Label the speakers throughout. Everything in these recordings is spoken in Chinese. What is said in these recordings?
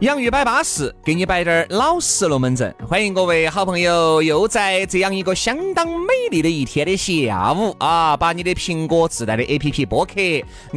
Speaker 1: 洋芋摆巴适，给你摆点儿老实龙门阵。欢迎各位好朋友，又在这样一个相当美丽的一天的下午啊，把你的苹果自带的 APP 播客、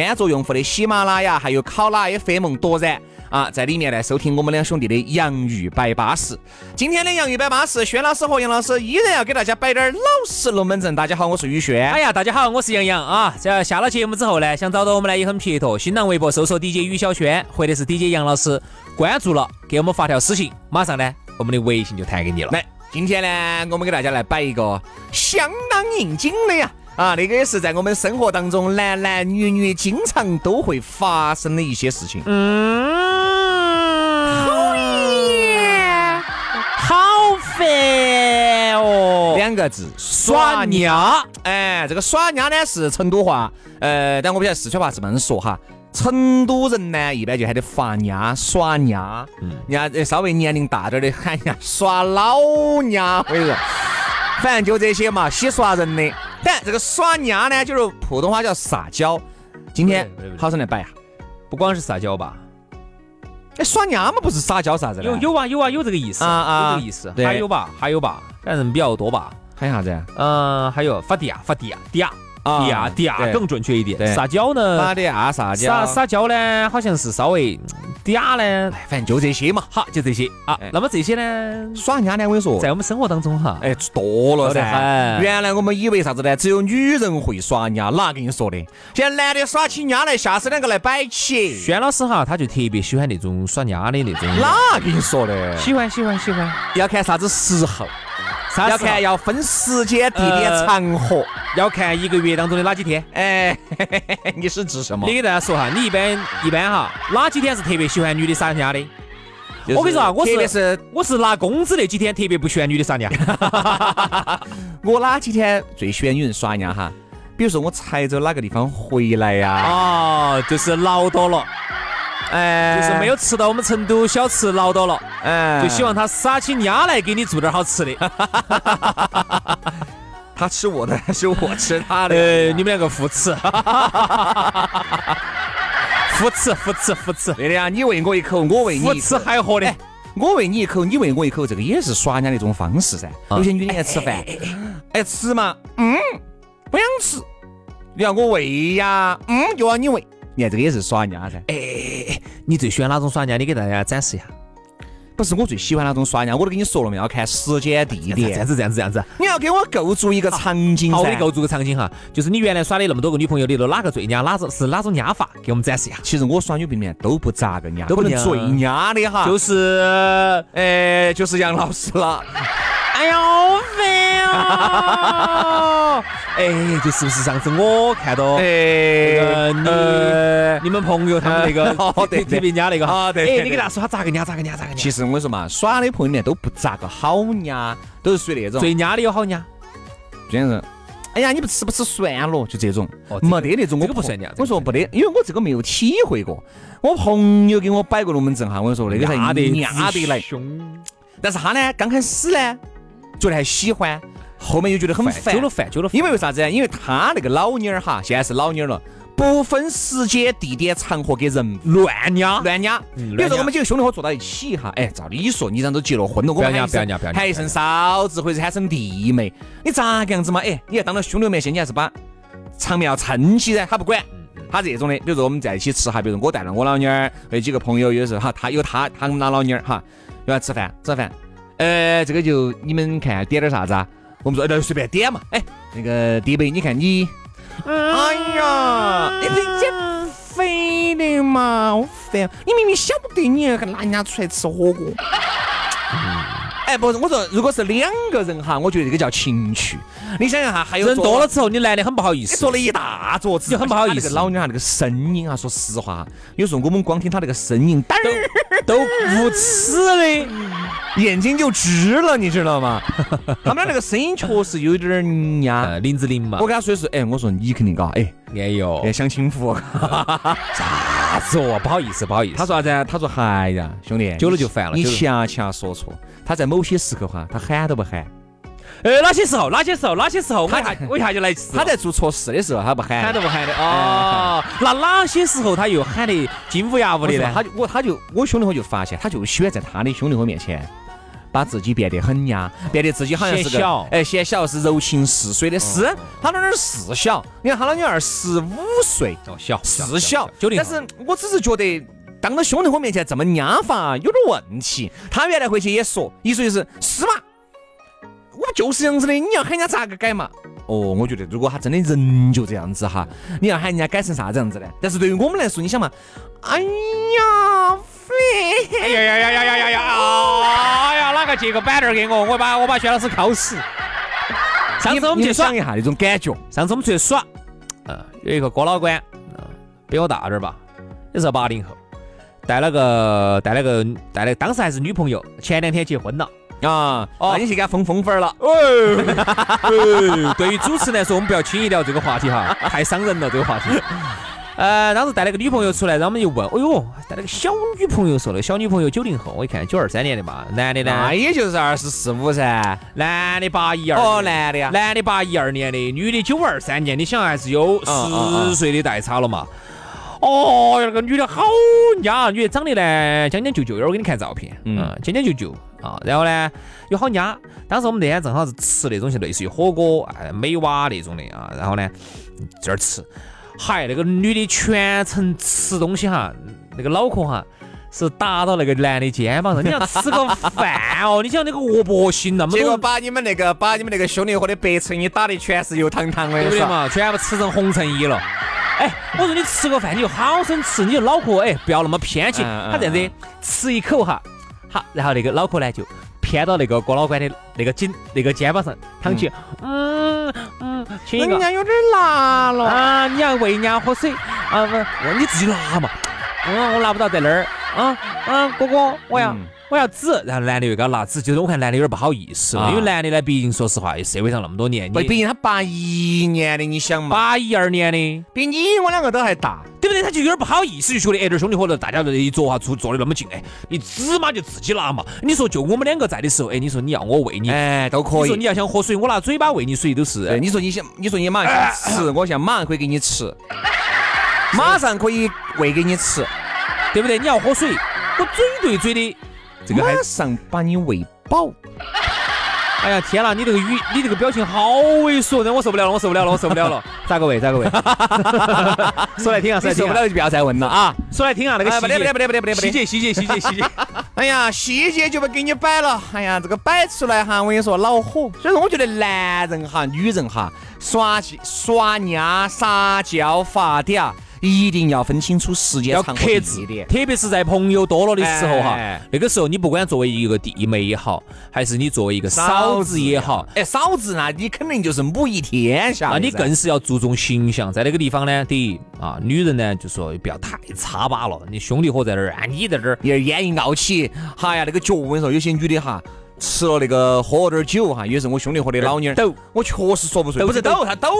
Speaker 1: 安卓用户的喜马拉雅，还有考拉 FM 多然。啊，在里面来收听我们两兄弟的洋芋摆巴士。今天的洋芋摆巴士，轩老师和杨老师依然要给大家摆点儿老实龙门阵。大家好，我是宇轩。
Speaker 2: 哎呀，大家好，我是杨洋啊。这下了节目之后呢，想找到我们呢也很撇脱。新浪微博搜索 DJ 于小轩，或者是 DJ 杨老师，关注了给我们发条私信，马上呢我们的微信就弹给你了。
Speaker 1: 来，今天呢我们给大家来摆一个相当应景的呀。啊，那个也是在我们生活当中男男女女经常都会发生的一些事情。
Speaker 2: 嗯，好耶，好烦哦，
Speaker 1: 两个字，
Speaker 2: 耍娘。
Speaker 1: 哎，这个耍娘呢是成都话，呃，但我不晓得四川话是不是说哈。成都人呢，一般就喊的发娘、耍娘，嗯，人家稍微年龄大点的喊人家耍老娘，或者是，反正就这些嘛，洗耍人的。但这个耍娘呢，就是普通话叫撒娇。今天好生来摆一下，
Speaker 2: 不光是撒娇吧？
Speaker 1: 哎，耍娘嘛，不是撒娇啥子的？
Speaker 2: 有有啊有啊有这个意思啊啊，有这个意思。还有吧还有吧，反正比较多吧。
Speaker 1: 还有啥子？
Speaker 2: 嗯，还有发嗲发嗲嗲。嗲嗲更准确一点，撒娇呢？
Speaker 1: 撒嗲撒娇，
Speaker 2: 撒撒娇呢？好像是稍微嗲呢，
Speaker 1: 反正就这些嘛。
Speaker 2: 好，就这些啊。那么这些呢？
Speaker 1: 耍娘呢？我跟你说，
Speaker 2: 在我们生活当中哈，
Speaker 1: 哎，多了噻。原来我们以为啥子呢？只有女人会耍娘，哪跟你说的？现在男的耍起娘来，下次两个来摆起。
Speaker 2: 轩老师哈，他就特别喜欢那种耍丫的那种。
Speaker 1: 哪跟你说的？
Speaker 2: 喜欢喜欢喜欢，
Speaker 1: 要看啥子时候。要看要分时间、地点、场合，
Speaker 2: 要看一个月当中的哪几天。
Speaker 1: 哎，你是指什么？
Speaker 2: 你给大家说哈，你一般一般哈，哪几天是特别喜欢女的撒家的？我跟你说啊，我是我是拿工资那几天特别不喜欢女的撒娘。
Speaker 1: 我哪几天最喜欢女人耍娘哈？比如说我才走哪个地方回来呀？
Speaker 2: 哦，就是唠叨了。哎，就是没有吃到我们成都小吃，唠叨了，哎，就希望他撒起娘来给你做点好吃的。
Speaker 1: 他吃我的还是我吃他的？
Speaker 2: 呃，你们两个互吃，互吃，互吃，互吃。
Speaker 1: 对的呀，你喂我一口，我喂你，
Speaker 2: 互吃还喝的。
Speaker 1: 我喂你一口，你喂我一口，这个也是耍娘的一种方式噻。有些女的爱吃饭，哎，吃嘛，嗯，不想吃，你要我喂呀，嗯，就要你喂。你看这个也是耍家噻，哎
Speaker 2: 哎哎，你最喜欢哪种耍家？你给大家展示一下。
Speaker 1: 不是我最喜欢哪种耍家，我都跟你说了嘛，要看时间地点。
Speaker 2: 这样子，这样子，这样子。
Speaker 1: 你要给我构筑一个场景
Speaker 2: 好，我给构筑个场景哈，就是你原来耍的那么多个女朋友里头，哪个最娘？哪种是哪种娘法？给我们展示一下。
Speaker 1: 其实我耍女朋友都不咋个娘，都不能最娘的哈。
Speaker 2: 就是，
Speaker 1: 哎，就是杨老师了。
Speaker 2: 哎呀，好哎，就是不是上次我看到哎，你你们朋友他们那个对特别娘那个哈？对，哎，你给他说他咋个娘咋个娘咋个娘？
Speaker 1: 其实我跟你说嘛，耍的朋友里面都不咋个好娘，都是属于那种
Speaker 2: 最娘的有好娘，
Speaker 1: 这样子。哎呀，你不吃不吃算了，就这种，没得那种。
Speaker 2: 这个不算娘。
Speaker 1: 我说没得，因为我这个没有体会过。我朋友给我摆过龙门阵哈，我跟你说那个才娘得来。但是他呢，刚开始呢。觉得还喜欢，后面又觉得很烦，
Speaker 2: 久了烦，久了。
Speaker 1: 因为为啥子？因为他那个老妞儿哈，现在是老妞儿了，不分时间、地点、场合给人
Speaker 2: 乱压
Speaker 1: 乱压。比如说我们几个兄弟伙坐到一起哈，哎，照理说你这样都结了婚了，我
Speaker 2: 们喊一
Speaker 1: 喊一声嫂子或者喊声弟妹，你咋个样子嘛？哎，你要当到兄弟面前，你还是把场面要撑起噻。他不管，他这种的，比如说我们在一起吃哈，比如说我带了我老妞儿，或者几个朋友，有时候哈，他有他他们拿老妞儿哈，要吃饭吃饭。呃，这个就你们看点点啥子啊？我们说那随便点嘛。哎，那个弟妹，你看你，哎呀，你减肥的嘛，好烦！你明明晓得你还拉人家出来吃火锅，哎，不是，我说如果是两个人哈，我觉得这个叫情趣。你想想哈，还有
Speaker 2: 人多了之后，你男的很不好意思，
Speaker 1: 说了一大桌子，
Speaker 2: 就很不好意思。
Speaker 1: 那个老娘那个声音啊，说实话，有时候我们光听他那个声音，
Speaker 2: 都都无耻的，
Speaker 1: 眼睛就直了，你知道吗？他们那个声音确实有点儿呀，
Speaker 2: 林志玲嘛。
Speaker 1: 我跟他说的是，哎，我说你肯定嘎，哎，
Speaker 2: 哎呦，
Speaker 1: 哎，享清福，
Speaker 2: 啥子哦？不好意思，不好意思。
Speaker 1: 他说啥子？他说嗨呀，兄弟，
Speaker 2: 久了就烦了。
Speaker 1: 你恰恰说错。他在某些时刻哈，他喊都不喊。
Speaker 2: 呃，哪些时候？哪些时候？哪些时候？我一下我一下就来
Speaker 1: 他在做错事的时候，他不喊，
Speaker 2: 喊都不喊的。哦，那哪些时候他又喊的金乌牙乌的呢？
Speaker 1: 他就我他就我兄弟伙就发现，他就喜欢在他的兄弟伙面前把自己变得很呀，变得自己好像是
Speaker 2: 个
Speaker 1: 哎显小是柔情似水的。是，他那儿是小，你看他老女儿十五岁，
Speaker 2: 哦小
Speaker 1: 是小，但是我只是觉得。当着兄弟伙面前这么压法有点问题。他原来回去也说，一说就是是嘛，我就是这样子的，你要喊人家咋个改嘛？哦，我觉得如果他真的人就这样子哈，你要喊人家改成啥子样子呢？但是对于我们来说，你想嘛，哎呀，
Speaker 2: 飞，哎呀呀呀呀呀呀呀，哎呀，哪个借个板凳给我？我把我把薛老师铐死。上次我们去
Speaker 1: 想一下那种感觉，
Speaker 2: 上次我们出去耍，嗯，有一个郭老倌，嗯，比我大点儿吧，也是八零后。带了个带了个带了，当时还是女朋友，前两天结婚了
Speaker 1: 啊！那你去给他封封粉了？
Speaker 2: 哦，对于主持人来说，我们不要轻易聊这个话题哈，太伤人了这个话题。呃，当时带了个女朋友出来，然后我们就问，哎呦，带了个小女朋友，说那个小女朋友九零后，我一看九二三年的嘛，男的呢？
Speaker 1: 那也就是二十四五噻，
Speaker 2: 男的八一二，
Speaker 1: 哦，男的呀，
Speaker 2: 男的八一二年的，女的九二三年，你想还是有十岁的代差了嘛？哦哟，那个女的好嗲，女的长得呢将将就就，一会儿我给你看照片，嗯，将将就就啊，然后呢又好嗲。当时我们那天正好是吃那种像类似于火锅、哎美蛙那种的啊，然后呢这儿吃，嗨，那个女的全程吃东西哈，那个脑壳哈是搭到那个男的肩膀上，你要吃个饭哦，你想那个恶不恶心那么多，
Speaker 1: 结果把你们那个把你们那个兄弟伙的白衬衣打的全是油汤汤的，
Speaker 2: 对不对嘛？全部吃成红衬衣了。哎，我说你吃个饭，你就好生吃，你就脑壳哎，不要那么偏激。他这样子吃一口哈，好，然后那个脑壳呢就偏到那个郭老倌的那个颈那个肩膀上躺起。嗯嗯，亲一个。
Speaker 1: 人家有点辣了
Speaker 2: 啊！你要喂人家喝水啊？不，你自己拿嘛。嗯，我拿不到在那儿。啊啊，哥哥，我要。我要纸，然后男的又给他拿纸，就是我看男的有点不好意思，因为男的呢，毕竟说实话，社会上那么多年，
Speaker 1: 毕竟他八一年的，你想嘛，
Speaker 2: 八一二年的，
Speaker 1: 比你我两个都还大，
Speaker 2: 对不对？他就有点不好意思，就觉得哎，这兄弟伙子，大家这一坐哈，坐坐的那么近，哎，你纸嘛就自己拿嘛。你说就我们两个在的时候，哎，你说你要我喂你，
Speaker 1: 哎，都可以。
Speaker 2: 你说你要想喝水，我拿嘴巴喂你水都是。
Speaker 1: 你说你想，你说你马上想吃，我想马上可以给你吃，马上可以喂给你吃，
Speaker 2: 对不对？你要喝水，我嘴对嘴的。
Speaker 1: 这个马上把你喂饱。
Speaker 2: 哎呀天哪，你这个语，你这个表情好猥琐，让我受不了了，我受不了了，我受不了了。咋个喂？咋个喂？说来听啊，说来听。
Speaker 1: 受不了就不要再问了啊！
Speaker 2: 说来听啊，那个细节，
Speaker 1: 不得不得不得不得不得，
Speaker 2: 细节细节细节细节。
Speaker 1: 哎呀，细节就不给你摆了。哎呀，这个摆出来哈，我跟你说恼火。所以说，我觉得男人哈、女人哈，耍耍娘、撒娇、发嗲。一定要分清楚时间长和地点，
Speaker 2: 特别是在朋友多了的时候哈，那个时候你不管作为一个弟妹也好，还是你作为一个嫂子也好，
Speaker 1: 哎，嫂子那你肯定就是母仪天下，
Speaker 2: 那你更是要注重形象，在那个地方呢，第一啊，女人呢就说不要太差把了，你兄弟伙在那儿啊，你在这儿，
Speaker 1: 你眼一傲起，哈呀，那个脚，我跟你说，有些女的哈。吃了那个喝了点酒哈，也是我兄弟伙的老妞
Speaker 2: 抖，
Speaker 1: 我确实说不出，
Speaker 2: 不是抖，他抖，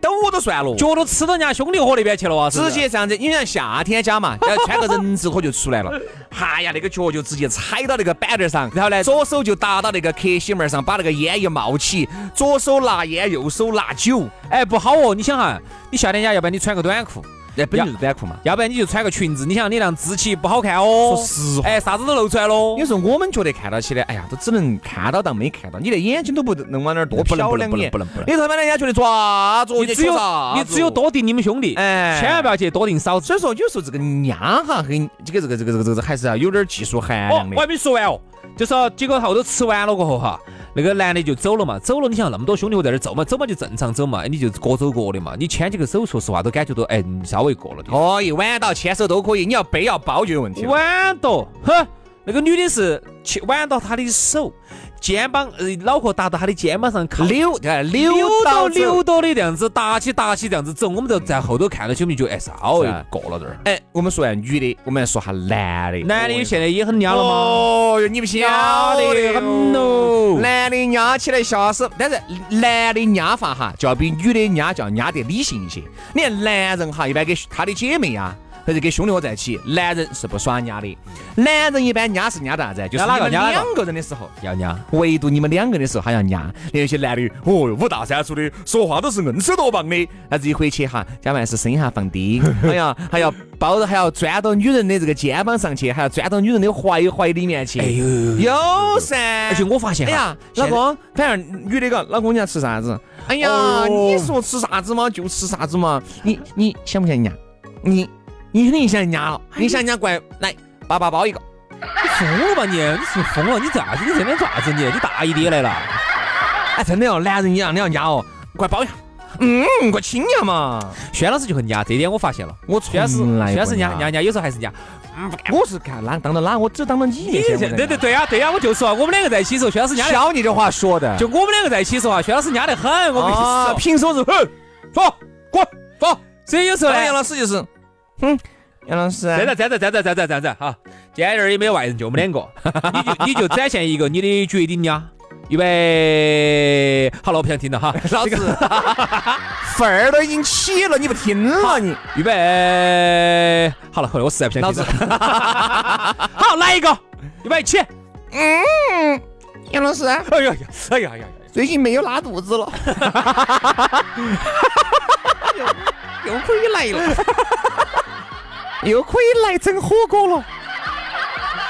Speaker 1: 抖我都算了，
Speaker 2: 脚都吃到人家兄弟伙那边去了啊！
Speaker 1: 直接这样子，因为夏天家嘛，要穿个人字拖就出来了。哎呀，那个脚就直接踩到那个板凳上，然后呢，左手就搭到那个客席门上，把那个烟一冒起，左手拿烟，右手拿酒，
Speaker 2: 哎，不好哦！你想哈，你夏天家要不然你穿个短裤。
Speaker 1: 那本就是短裤嘛，
Speaker 2: 要不然你就穿个裙子。你想，你那样支起不好看哦。
Speaker 1: 说实话，
Speaker 2: 哎，啥子都露出来喽。
Speaker 1: 有时候我们觉得看到起的，哎呀，都只能看到当没看到。你的眼睛都不能往那儿多瞟两眼，
Speaker 2: 不能不能。
Speaker 1: 你他妈人家觉得抓住
Speaker 2: 你只有你只有多盯你们兄弟，哎，千万不要去多盯嫂子。
Speaker 1: 所以说，有时候这个娘哈，很这个这个这个这个这个还是要有点技术含量的。
Speaker 2: 我还没说完哦，就说结果后头吃完了过后哈。那个男的就走了嘛，走了，你想那么多兄弟伙在这儿走嘛，走嘛就正常走嘛，你就各走各的嘛，你牵几个手，说实话都感觉到哎稍微过了点。
Speaker 1: 可以，挽到牵手都可以，你要背要包就有问题。
Speaker 2: 挽到，哼，那个女的是去挽到他的手。肩膀呃，脑壳搭到他的肩膀上，
Speaker 1: 扭
Speaker 2: 扭到扭到的这样子，搭起搭起这样子走，我们就在后头看到起，我们就哎稍微过了点儿。
Speaker 1: 哎，我们说下女的，我们来说下男的。
Speaker 2: 男的现在也很娘了吗？
Speaker 1: 哦哟，你不晓得很喽。男的娘起来吓死，但是男的娘法哈，就要比女的娘叫娘得理性一些。你看男人哈，一般给他的姐妹啊。或者跟兄弟伙在一起，男人是不耍娘的。男人一般娘是娘啥子？就是你们两个人的时候
Speaker 2: 要娘，
Speaker 1: 唯独你们两个人的时候还要娘。那些男的，哦，五大三粗的，说话都是硬扯多棒的。那子一回去哈，加完是声音哈放低，哎呀，还要抱着，还要钻到女人的这个肩膀上去，还要钻到女人的怀怀里面去。哎呦，有噻。
Speaker 2: 而且我发现，哎
Speaker 1: 呀，老公，反正女的个，老公你要吃啥子？哎呀，你说吃啥子嘛，就吃啥子嘛。你你想不想娘？你？你肯定想人家了，你想人家过来，来，爸爸包一个。
Speaker 2: 你疯了吧你？你是不是疯了？你咋子？你这边咋子你？你大姨爹来了？
Speaker 1: 哎，真的哦，男人一样，你要压哦，过来抱一下。嗯，过亲一下嘛。
Speaker 2: 轩老师就很压，这点我发现了。
Speaker 1: 我
Speaker 2: 轩是轩是压压压，有时候还是压。
Speaker 1: 嗯，我是看哪当到哪，我只当到你面前。
Speaker 2: 对对对呀对呀，我就说我们两个在一起时候，轩老师压。
Speaker 1: 教你这话说的。
Speaker 2: 就我们两个在一起时候啊，轩老师压得很。我跟你说，
Speaker 1: 凭什么是哼？说滚走。
Speaker 2: 所以有时候
Speaker 1: 杨老师就是，哼。杨老师，
Speaker 2: 站着站着站着站着站着哈，今天这儿也没有外人，就我们两个，你就你就展现一个你的绝顶呀，预备，好了，我不想听了哈，
Speaker 1: 老子份 儿都已经起了，你不听了你，
Speaker 2: 预备，好了，后来我实在不想听了，好来一个，预备起，
Speaker 1: 嗯，杨老师，哎
Speaker 2: 呀呀，哎呀呀，
Speaker 1: 最近没有拉肚子了，又又可以来了。又可以来整火锅了。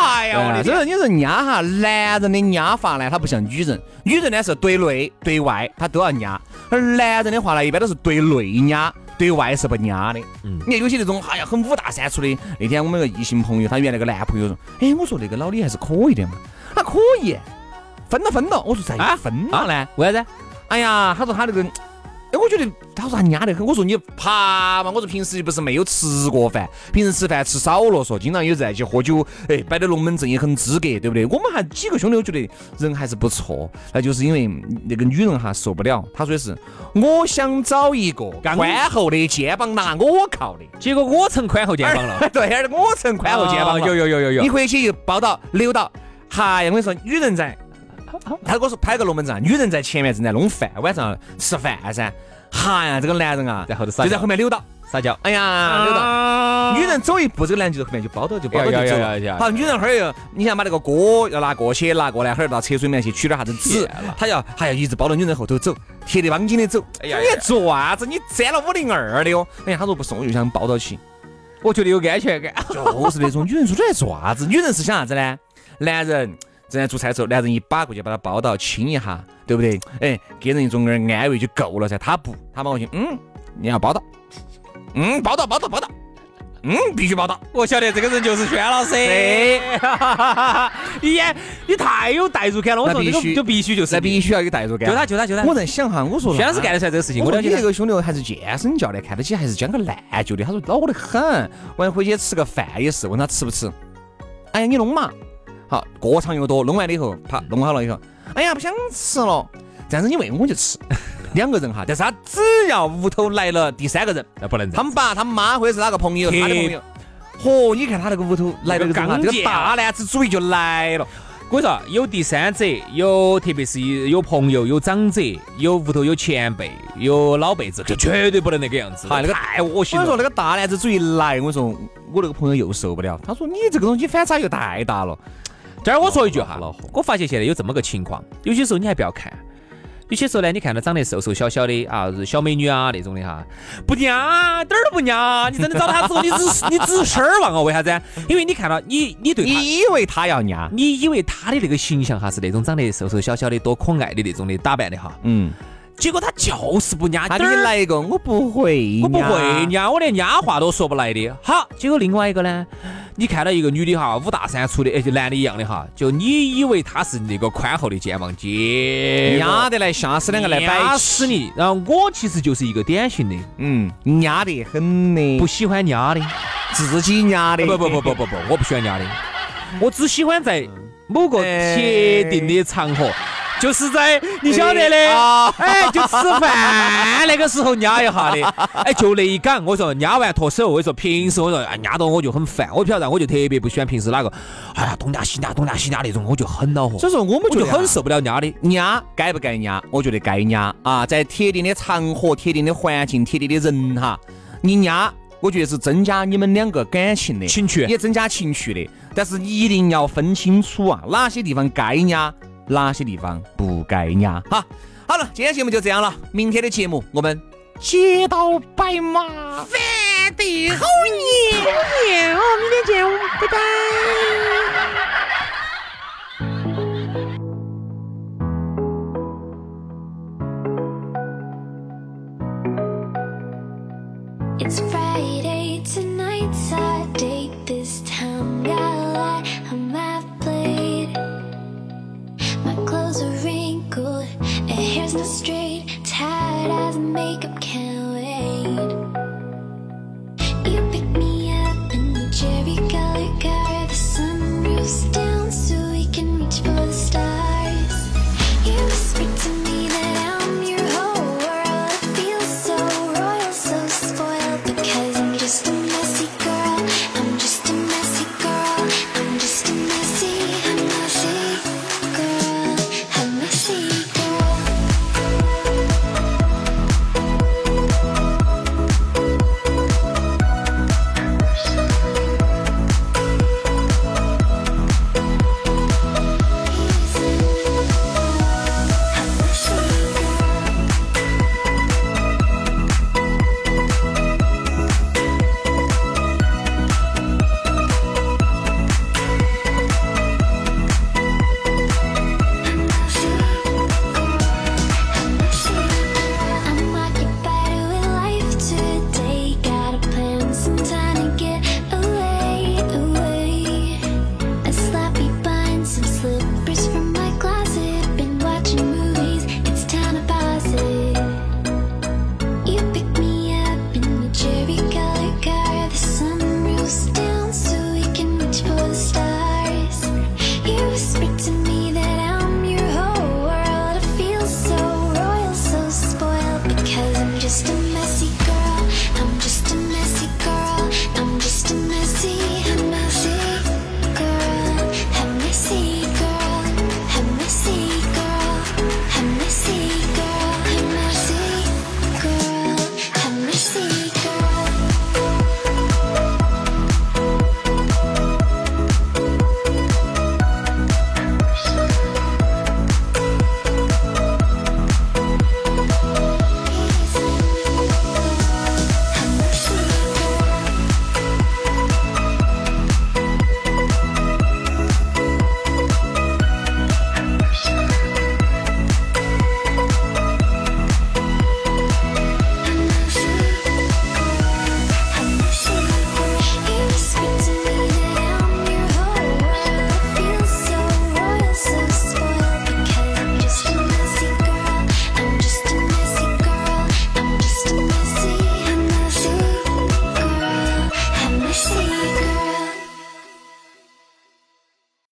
Speaker 1: 哎呀，我的这你说人家哈，男人的压法呢，他不像女人，女人呢是对内对外他都要压，而男人的话呢，一般都是对内压，对外是不压的。嗯，你看有些那种哎呀很五大三粗的，那天我们个异性朋友，他原来个男朋友说，哎，我说那个老李还是可以的嘛，他可以，分了分了，我说再分了呢？
Speaker 2: 为啥子？
Speaker 1: 哎呀，他说他那个。觉得他说他压得很。我说你爬嘛？我说平时不是没有吃过饭，平时吃饭吃少了，说经常有在一起喝酒，哎，摆的龙门阵也很资格，对不对？我们还几个兄弟，我觉得人还是不错。那就是因为那个女人哈受不了，她说的是我想找一个宽厚的肩膀拿我靠的，
Speaker 2: 结果我成宽厚肩膀了。
Speaker 1: 对，我成宽厚肩膀了。
Speaker 2: 有有有有有。
Speaker 1: 你回去又抱到溜到，嗨，我跟你说，女人在。他跟我说拍个龙门阵，女人在前面正在弄饭，晚上吃饭噻。哈呀，这个男人啊，
Speaker 2: 在后头撒，
Speaker 1: 就在后面溜达
Speaker 2: 撒娇。
Speaker 1: 哎呀，溜达。女人走一步，这个男就在后面就包到，就包到就走。好，女人哈儿又，你想把那个锅要拿过去，拿过来，哈儿到厕所里面去取点啥子纸，他要还要一直包到女人后头走，铁的绑紧的走。哎呀，你做啥子？你沾了五零二的哦。哎呀，他说不送，我就想抱到起，
Speaker 2: 我觉得有安全感。
Speaker 1: 就是那种女人说出来做啥子？女人是想啥子呢？男人。正在做菜的时候，男人一把过去把他抱到亲一下，对不对？哎，给人一种点安慰就够了噻。他不，他蛮高兴。嗯，你要报道，嗯，报道，报道，报道，嗯，必须报道。
Speaker 2: 我晓得这个人就是轩老师。你你太有代入感了。我说这个就必须就是，
Speaker 1: 那必须要有代入感。
Speaker 2: 就他就他就他。
Speaker 1: 我在想哈，我说
Speaker 2: 轩老师干得出来这个事情。我了解
Speaker 1: 这个兄弟还是健身教练，看得起还是讲个烂旧的。他说恼火得很。晚回去吃个饭也是，问他吃不吃？哎呀，你弄嘛。好，过场又多，弄完了以后，啪，弄好了以后，哎呀，不想吃了。这样子你喂我就吃，两个人哈。但是他只要屋头来了第三个人，
Speaker 2: 那不能。
Speaker 1: 他们爸、他们妈或者是哪个朋友，他的朋友。嚯，你看他那个屋头来了个人这个大男子主义就来了。
Speaker 2: 我说有第三者，有特别是有朋友、有长者、有屋头有前辈、有老辈子，就绝对不能那个样子。
Speaker 1: 那个太恶心了。我说那个大男子主义来，我说我那个朋友又受不了。他说你这个东西反差又太大了。
Speaker 2: 这儿我说一句哈，我发现现在有这么个情况，有些时候你还不要看，有些时候呢，你看到长得瘦瘦小小的啊，小美女啊那种的哈，不娘，点儿都不娘，你真的找她之后，你只 你只是儿忘了，为啥子？因为你看到你你对，
Speaker 1: 你以为她要娘，
Speaker 2: 你以为她的那个形象哈是那种长得瘦瘦小小的多可爱的那种的打扮的哈，嗯。结果他就是不压，
Speaker 1: 他给你来一个，我不会，
Speaker 2: 我不会娘，我连压话都说不来的。好，结果另外一个呢，你看到一个女的哈，五大三粗的，哎，就男的一样的哈，就你以为她是那个宽厚的肩膀，接
Speaker 1: 压得来吓死两个来摆
Speaker 2: 死你。然后我其实就是一个典型的，
Speaker 1: 嗯，压得很的，
Speaker 2: 不喜欢压的，
Speaker 1: 自己压的。
Speaker 2: 不不不不不不，我不喜欢压的。我只喜欢在某个特定的场合。就是在你晓得的，哎，就吃饭那个时候压一下的，哎，就那一杆，我说压完脱手，我说平时我说哎压到我就很烦，我晓得，我就特别不喜欢平时哪个，哎呀东压西压东压西压那种，我就很恼火。
Speaker 1: 所以说我们
Speaker 2: 就很受不了压的，
Speaker 1: 压该不该压？我觉得该压啊，在特定的场合、特定的环境、特定的人哈，你压，我觉得是增加你们两个感情的
Speaker 2: 情趣，
Speaker 1: 也增加情趣的。但是一定要分清楚啊，哪些地方该压。哪些地方不该压？哈，好了，今天节目就这样了。明天的节目我们接到白马，
Speaker 3: 饭得好年，好
Speaker 1: 年哦！明天见，拜拜。In the street, tired as makeup. just